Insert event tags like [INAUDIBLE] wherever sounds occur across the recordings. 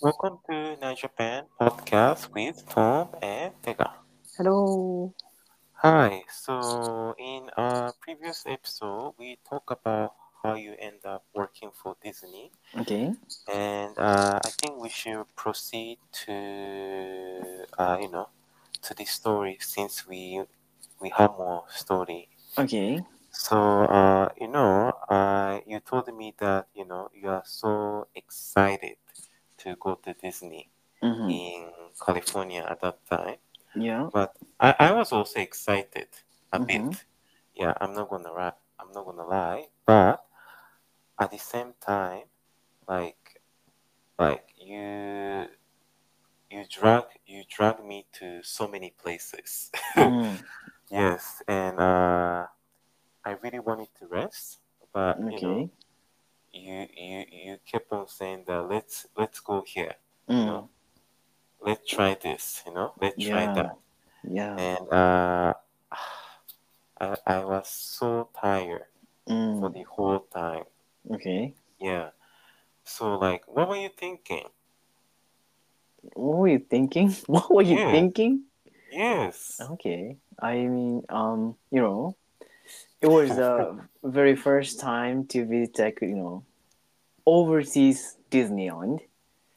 Welcome to Night Japan podcast with Tom and Vega. Hello. Hi. So in our previous episode, we talked about how you end up working for Disney, Okay. and uh, I think we should proceed to uh, you know to this story since we we have more story. Okay. So uh, you know, uh, you told me that you know you are so excited to go to Disney. Mm-hmm. in California at that time. Yeah. But I, I was also excited a Mhm. bit. Yeah, I'm not gonna lie. I'm not gonna lie. But at the same time, like like you you drag you drag me to so many places. Mm. [LAUGHS] yes, and uh, I really wanted to rest, but you know, Okay. You you you kept on saying that let's let's go here. Mm. know, Let's try this. You know, let's try that. Yeah. and uh, [SIGHS] I, I was so tired for Mm. the whole time. Okay. Yeah. So like, what were you thinking? What were you thinking? [LAUGHS] What were you Yeah. thinking? Yes. Okay. I mean, um, you know, it was the very first time to visit, like, you know, overseas Disneyland,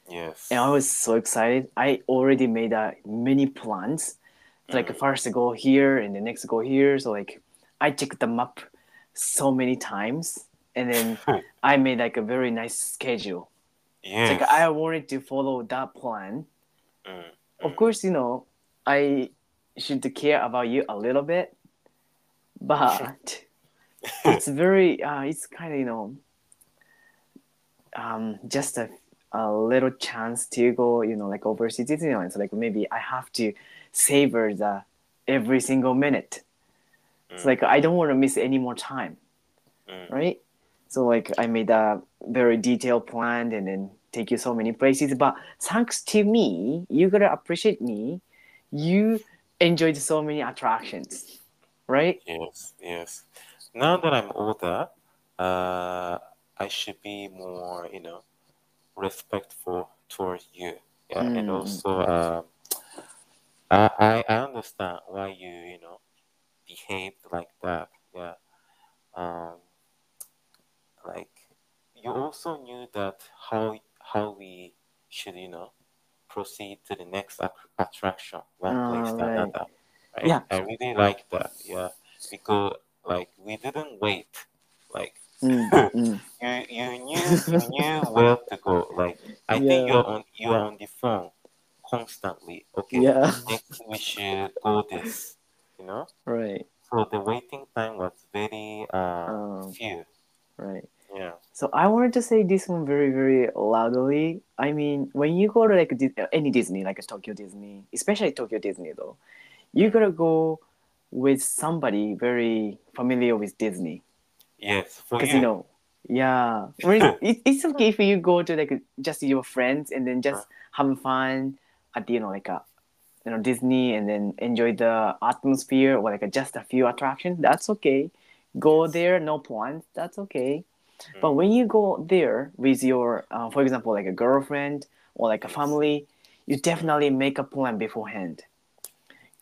Yes. and I was so excited. I already made uh, many plans. Like Mm. first go here and the next go here. So like I checked the map so many times, and then [LAUGHS] I made like a very nice schedule. yes. It's like I wanted to follow that plan. Mm, Of mm. course, you know, I should care about you a little bit, but [LAUGHS] it's very, uh, it's kind of, you know, um, just a, a little chance to go, you know, like overseas Disneyland. So like maybe I have to savor the every single minute. It's Mm, like I don't want to miss any more time. mm. right? So like I made a very detailed plan and then take you so many places. But thanks to me, you gotta appreciate me. You enjoyed so many attractions, right? Yes. Yes. Now that I'm older, uh, I should be more, you know, respectful towards you. Yeah, and Mm. also, um, I, I I understand why you, you know, behaved like that. Yeah. Um, like you also knew that how how we should, you know, proceed to the next attraction, one place to Alright. another. Yeah. I really like that. Yeah, because like we didn't wait. Like Mm, mm. [LAUGHS] you you knew you knew where to go. Like I think you're on you're on the phone constantly. Okay, Yeah. we should go this. You know. Right. So the waiting time was very uh Um, few. right. Yeah. So I wanted to say this one very, very loudly. I mean, when you go to like any Disney, like Tokyo Disney, especially Tokyo Disney though, you gotta go with somebody very familiar with Disney. Yes. Because you. you know yeah [LAUGHS] it, it's okay if you go to like just your friends and then just have fun at you know like a you know disney and then enjoy the atmosphere or like a, just a few attractions. That's okay. Go there no plans that's okay. Mm. but when you go there with your uh, for example like a girlfriend or like a family you definitely make a plan beforehand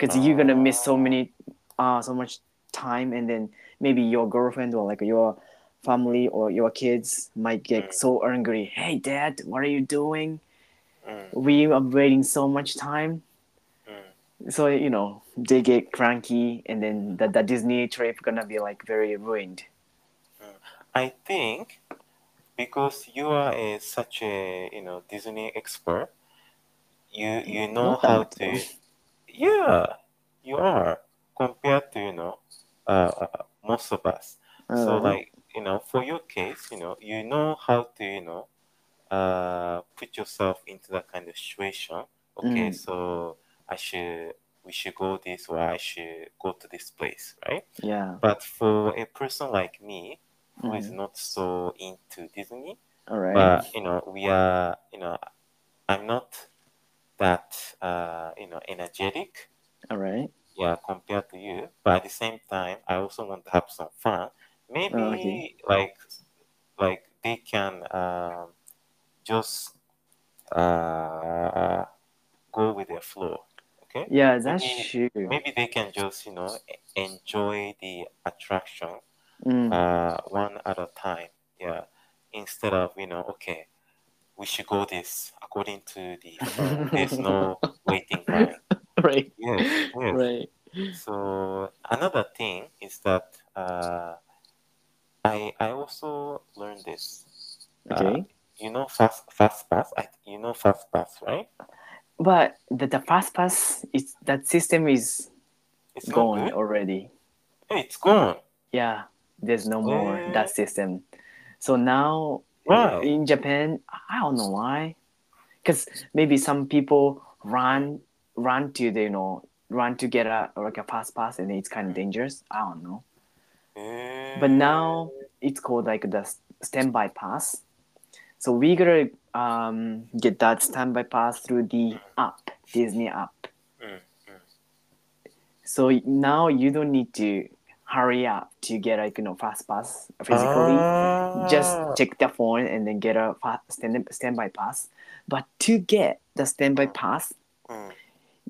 because you're gonna miss so many uh so much time and then maybe your girlfriend or like your family or your kids might get Mm. so angry hey dad what are you doing Mm, we are waiting so much time mm. so you know they get cranky and then the, the disney trip gonna be like very ruined I think because you are a, such a you know Disney expert, you you know Not how that, to. Yeah, you are compared to you know uh, most of us. So like you know for your case, you know you know how to you know uh put yourself into that kind of situation. Okay, Mm. so I should we should go this or I should go to this place, right? yeah But for a person like me who is Mhm. not so into Disney, all right but you know we are you know I'm not that uh you know energetic all right yeah compared to you but at the same time i also want to have some fun maybe Oh, okay. like like they can um just uh, go with their flow. Okay. Yeah, that's Maybe- true. Maybe they can just you know enjoy the attraction Mm. uh, one at a time. Yeah. Instead of you know okay, we should go this according to the. [LAUGHS] There's no waiting line. right. Yes. Yes. Right. So another thing is that uh, I I also learned this. Uh, Okay. you know fast fast pass. I, you know fast pass, right? But the, the fast pass is that system is It's gone already. It's gone. Yeah, there's no more Eh. that system. So now Why? in Japan, I don't know why. Because maybe some people run run to the you know run to get a like a fast pass and it's kind of dangerous. I don't know. But now it's called like the standby pass. So we gotta um, get that standby pass through the app, Disney app. Mm, So now you don't need to hurry up to get like you know fast pass physically. Just Ah. check the phone and then get a fast stand standby pass. But to get the standby pass, Mm,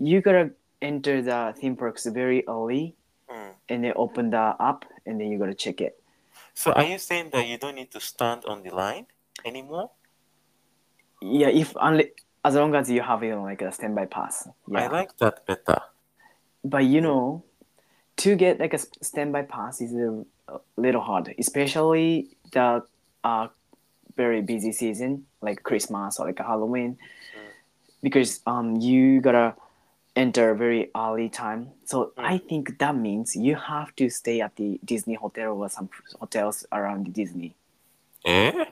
you gotta enter the theme parks very early mm. and then open the app and then you gotta check it. So are you saying that you don't need to stand on the line anymore? Yeah, if only as long as you have you know like a standby pass. I like that better. but you know, to get like a standby pass is a, a little hard, especially the uh, very busy season like Christmas or like a Halloween, because um you gotta enter very early time. So Mm. I think that means you have to stay at the Disney hotel or some hotels around Disney. Eh?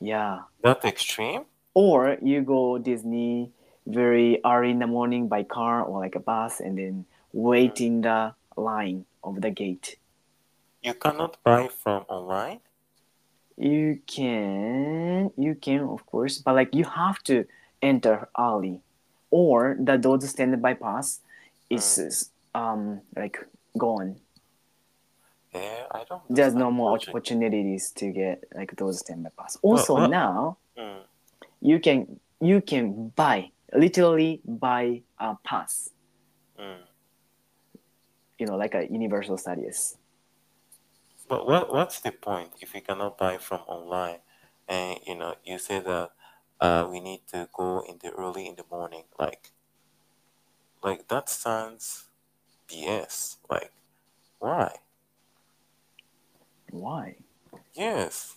Yeah. That extreme? or you go Disney very early in the morning by car or like a bus and then wait in the line of the gate. You cannot buy from online? You can, you can of course, but like you have to enter early, or the those standby pass is um like gone. Yeah, I don't. There's no more logic. opportunities to get like those standby pass. Also well- now Mm. you can you can buy literally buy a pass. Mm. you know, like a Universal Studios. But what what's the point if we cannot buy from online? And you know, you say that uh, we need to go in the early in the morning. Like, like that sounds BS. Like, why? Why? Yes.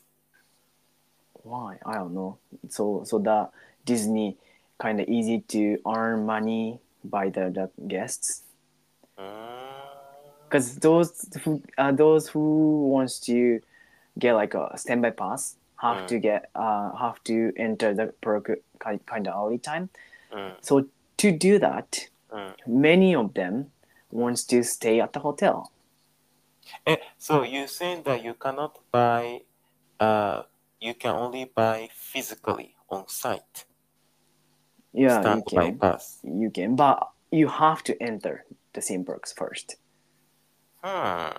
Why? I don't know. So so that Disney kind of easy to earn money by the, the guests because those who uh, those who wants to get like a standby pass have Mm. to get uh have to enter the perk kind of early time. Mm. So to do that, Mm. many of them wants to stay at the hotel. Eh, so you're saying that you cannot buy, uh, you can only buy physically on site. Yeah, you can. pass. You can, but you have to enter the parks first. Hmm.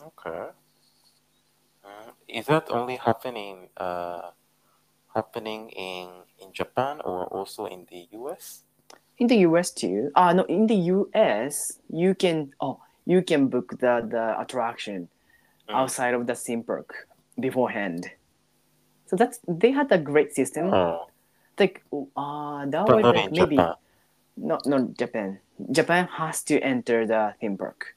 Okay. Is that only happening uh happening in in Japan or also in the US? In the US too. Ah, no, in the US you can oh you can book the the attraction Mm. outside of the theme park beforehand. So that's they had a great system. Oh, Like uh that but was maybe Japan. not not Japan. Japan has to enter the theme park.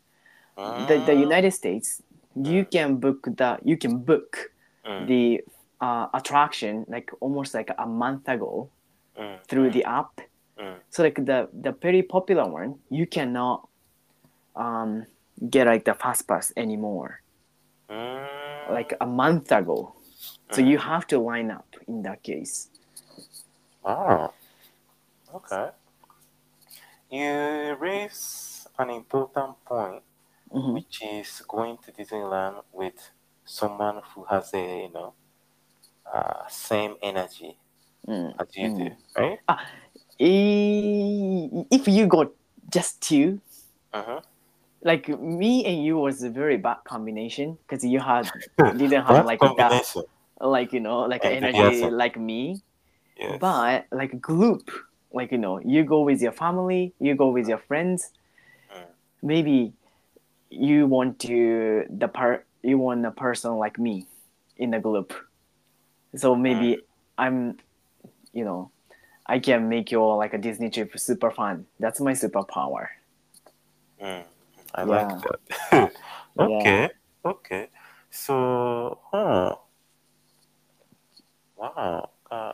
The the Mm, United States you can book the you can book mm, the uh, attraction like almost like a month ago mm, through mm, the app. So like the the very popular one, you cannot um, get like the fast pass anymore. Like a month ago, so you have to line up in that case. Wow. Okay. You raise an important point, Mhm. which is going to Disneyland with someone who has a you know uh, same energy Mm. as you do, right? E- If you got just two, Uh-huh. like me and you was a very bad combination because you had [LAUGHS] didn't have like that like you know like energy like me Yes. but like a group like you know you go with your family you go with your friends Mm. maybe you want to the part you want a person like me in the group so maybe i'm you know i can make your like a disney trip super fun that's my superpower Mm, I Yeah. like that. [LAUGHS] okay, okay. So, huh. Wow. Uh,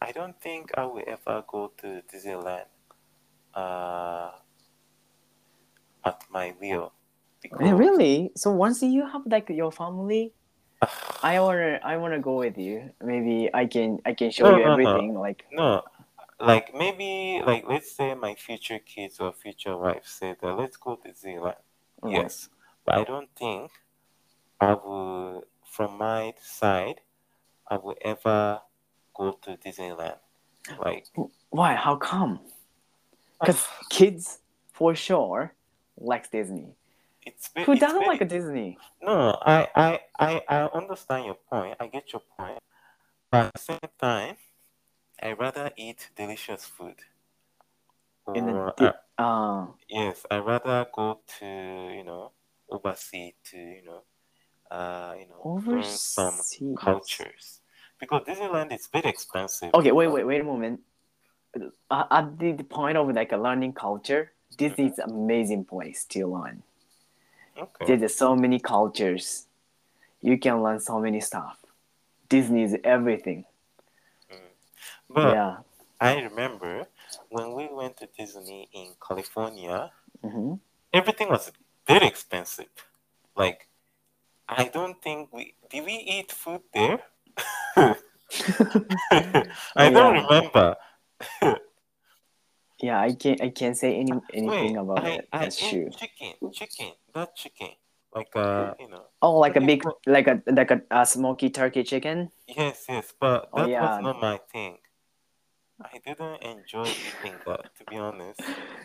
I don't think I will ever go to Disneyland uh, at my will. Because Eh, really so once you have like your family [SIGHS] i wanna i wanna go with you maybe i can i can show No, you no, no. everything like No, like maybe, like let's say my future kids or future wife said, that let's go to Disneyland. Alright. Yes, but I don't think I will, from my side, I will ever go to Disneyland. Like, why how come because kids for sure likes disney it's ve- who it's doesn't very- like a disney No, I, I, I, I understand your point. I get your point. But at the same time, I rather eat delicious food. in the Or, di- uh, uh yes, I rather go to, you know, overseas to, you know, uh, you know, learn some cultures. Because Disneyland is very expensive. okay wait wait wait a moment uh, at the, the point of like a learning culture disney is amazing place to learn Okay. there's so many cultures you can learn so many stuff disney is everything But yeah I remember when we went to Disney in California, hmm everything was very expensive. Like, I don't think we did we eat food there? [LAUGHS] [LAUGHS] I don't remember. [LAUGHS] yeah i can't i can't say any anything Wait, about I, it I that's ate true chicken, chicken, that chicken. Like uh, you know, oh like a big cool. like a like a, a smoky turkey chicken yes, yes, but Oh, that yeah. was not my thing. I didn't enjoy eating that, to be honest.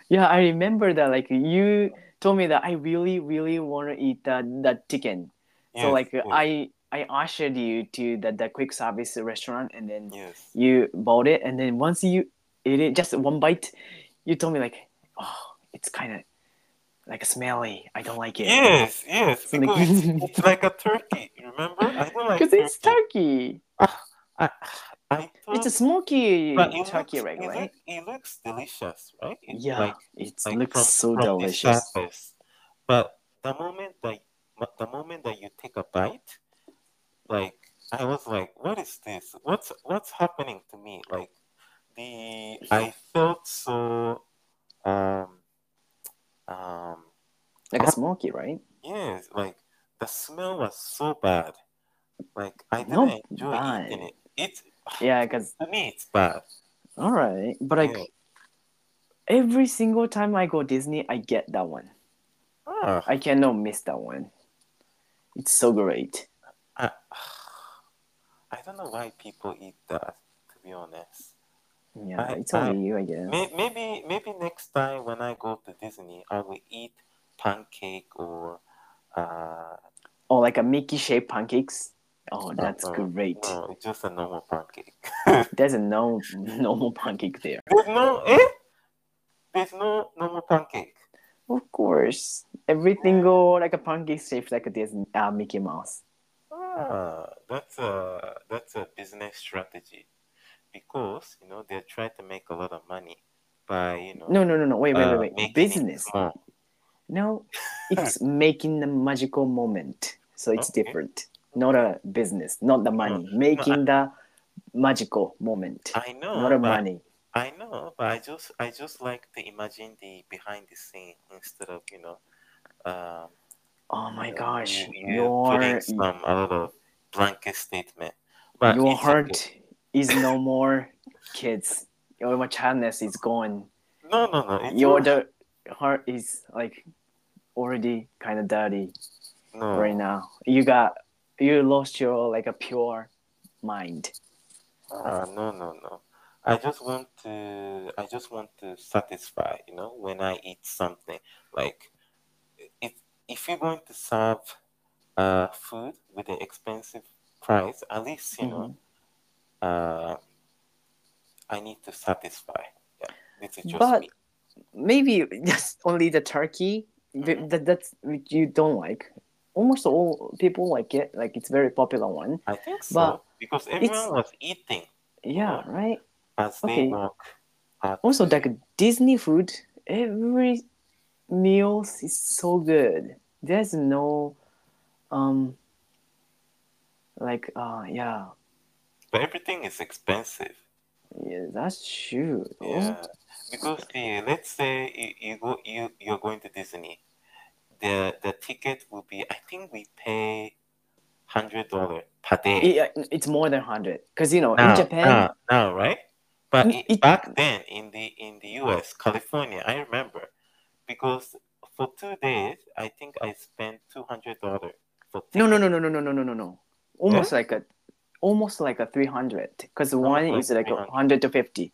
Yeah, I remember that. Like you told me that I really, really want to eat that that chicken. So like yes, I I ushered you to the, the quick service restaurant, and then yes. you bought it, and then once you it, just one bite, you told me like, oh, it's kind of like a smelly. I don't like it. Yes, yes, like- it's, it's like a turkey. Remember? I don't like Because it's turkey. turkey. Ah, I, I It's a smoky but it turkey looks, leg, it, right? it looks delicious, right? It's Yeah, like, it like looks from, so from delicious. Surface. but the moment that the moment that you take a bite, like I was like, what is this? What's what's happening to me? Like the I felt so um um [LAUGHS] Smoky, right? Yes, like the smell was so bad. Like I didn't Not enjoy bad. eating it. It's [SIGHS] Yeah, because to me it's bad. all right, but like Yeah. every single time I go Disney, I get that one. Ah, I cannot miss that one. It's so great. I, [SIGHS] I don't know why people eat that. To be honest, Yeah, I- it's only I- you, I guess. May- maybe maybe next time when I go to Disney, I will eat pancake or uh. Or like a Mickey shaped pancakes. Oh, that's uh, great. No, it's just a normal pancake. [LAUGHS] There's a no normal pancake there. There's no eh? There's no normal pancake. Of course, everything go like a pancake shaped like a uh, Mickey Mouse. Ah, that's a that's a business strategy, because you know they're trying to make a lot of money by you know No, no, no, no. Wait, wait, uh, wait, wait. Business. No, [LAUGHS] it's making the magical moment. So it's Okay. different. Not a business, not the money. Making the magical moment, I know, not a money. I know, but I just I just like to imagine the behind the scene instead of you know, um, Oh my know, gosh, you, you your putting some a lot of blanket statement. But your heart okay. is no more, kids. Your childness is gone. No, no, no. Your the heart is like already kind of dirty no. right now. You got you lost your like a pure mind. Ah, no, no, no. I just want to. I just want to satisfy. You know, when I eat something, like if if you're going to serve uh food with an expensive price, at least you know, Mhm. uh, I need to satisfy. Yeah, this is just But me. Maybe [LAUGHS] just only the turkey Mhm. that that's which you don't like. Almost all people like it. Like it's very popular one. I think so but because everyone was eating Yeah, Oh. right. as Okay. they walk. At Also, like Disney food, every meals is so good. There's no, um, like uh yeah, but everything is expensive. yeah that's true. Yeah, because the let's say you, you go you you're going to Disney, the the ticket will be I think we pay hundred dollar per day. Yeah, uh, it's more than hundred because you know now, in ah, Japan. now, now, right? But mm, It- it- back then in the in the U.S., California, I remember because for two days I think I spent two hundred dollar for. No, no, no, no, no, no, no, no, no, no. Almost like a, almost like a three hundred because one is like a 300. hundred to fifty.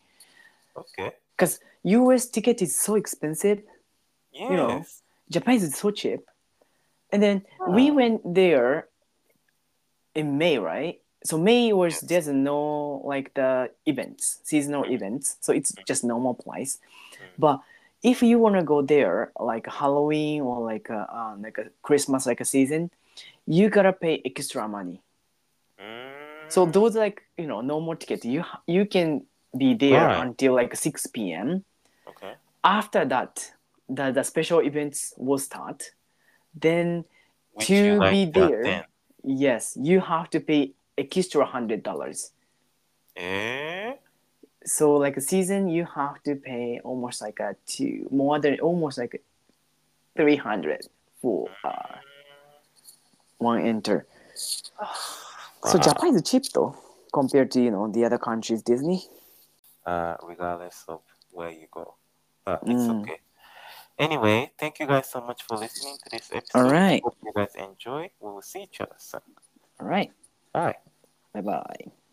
Okay. Because U.S. ticket is so expensive. Yes. know, Japan is so cheap. And then we Ah. went there in May, right? So May was there's no like the events, seasonal events. So it's just normal price. Mm. But if you wanna go there like Halloween or like a, uh, like a Christmas like a season, you gotta pay extra money. Mm. So those like you know normal tickets, you you can be there Right. until like six p.m Okay. after that the, the special events will start then Which To you like be there. then. yes you have to pay extra hundred dollars Eh? so like a season you have to pay almost like a two more than almost like 300 for uh, one enter so japan is cheap though compared to you know the other countries disney uh, regardless of where you go. But it's Mm. okay. Anyway, thank you guys so much for listening to this episode. All right. Hope you guys enjoy. We will see each other soon. all right Bye. bye bye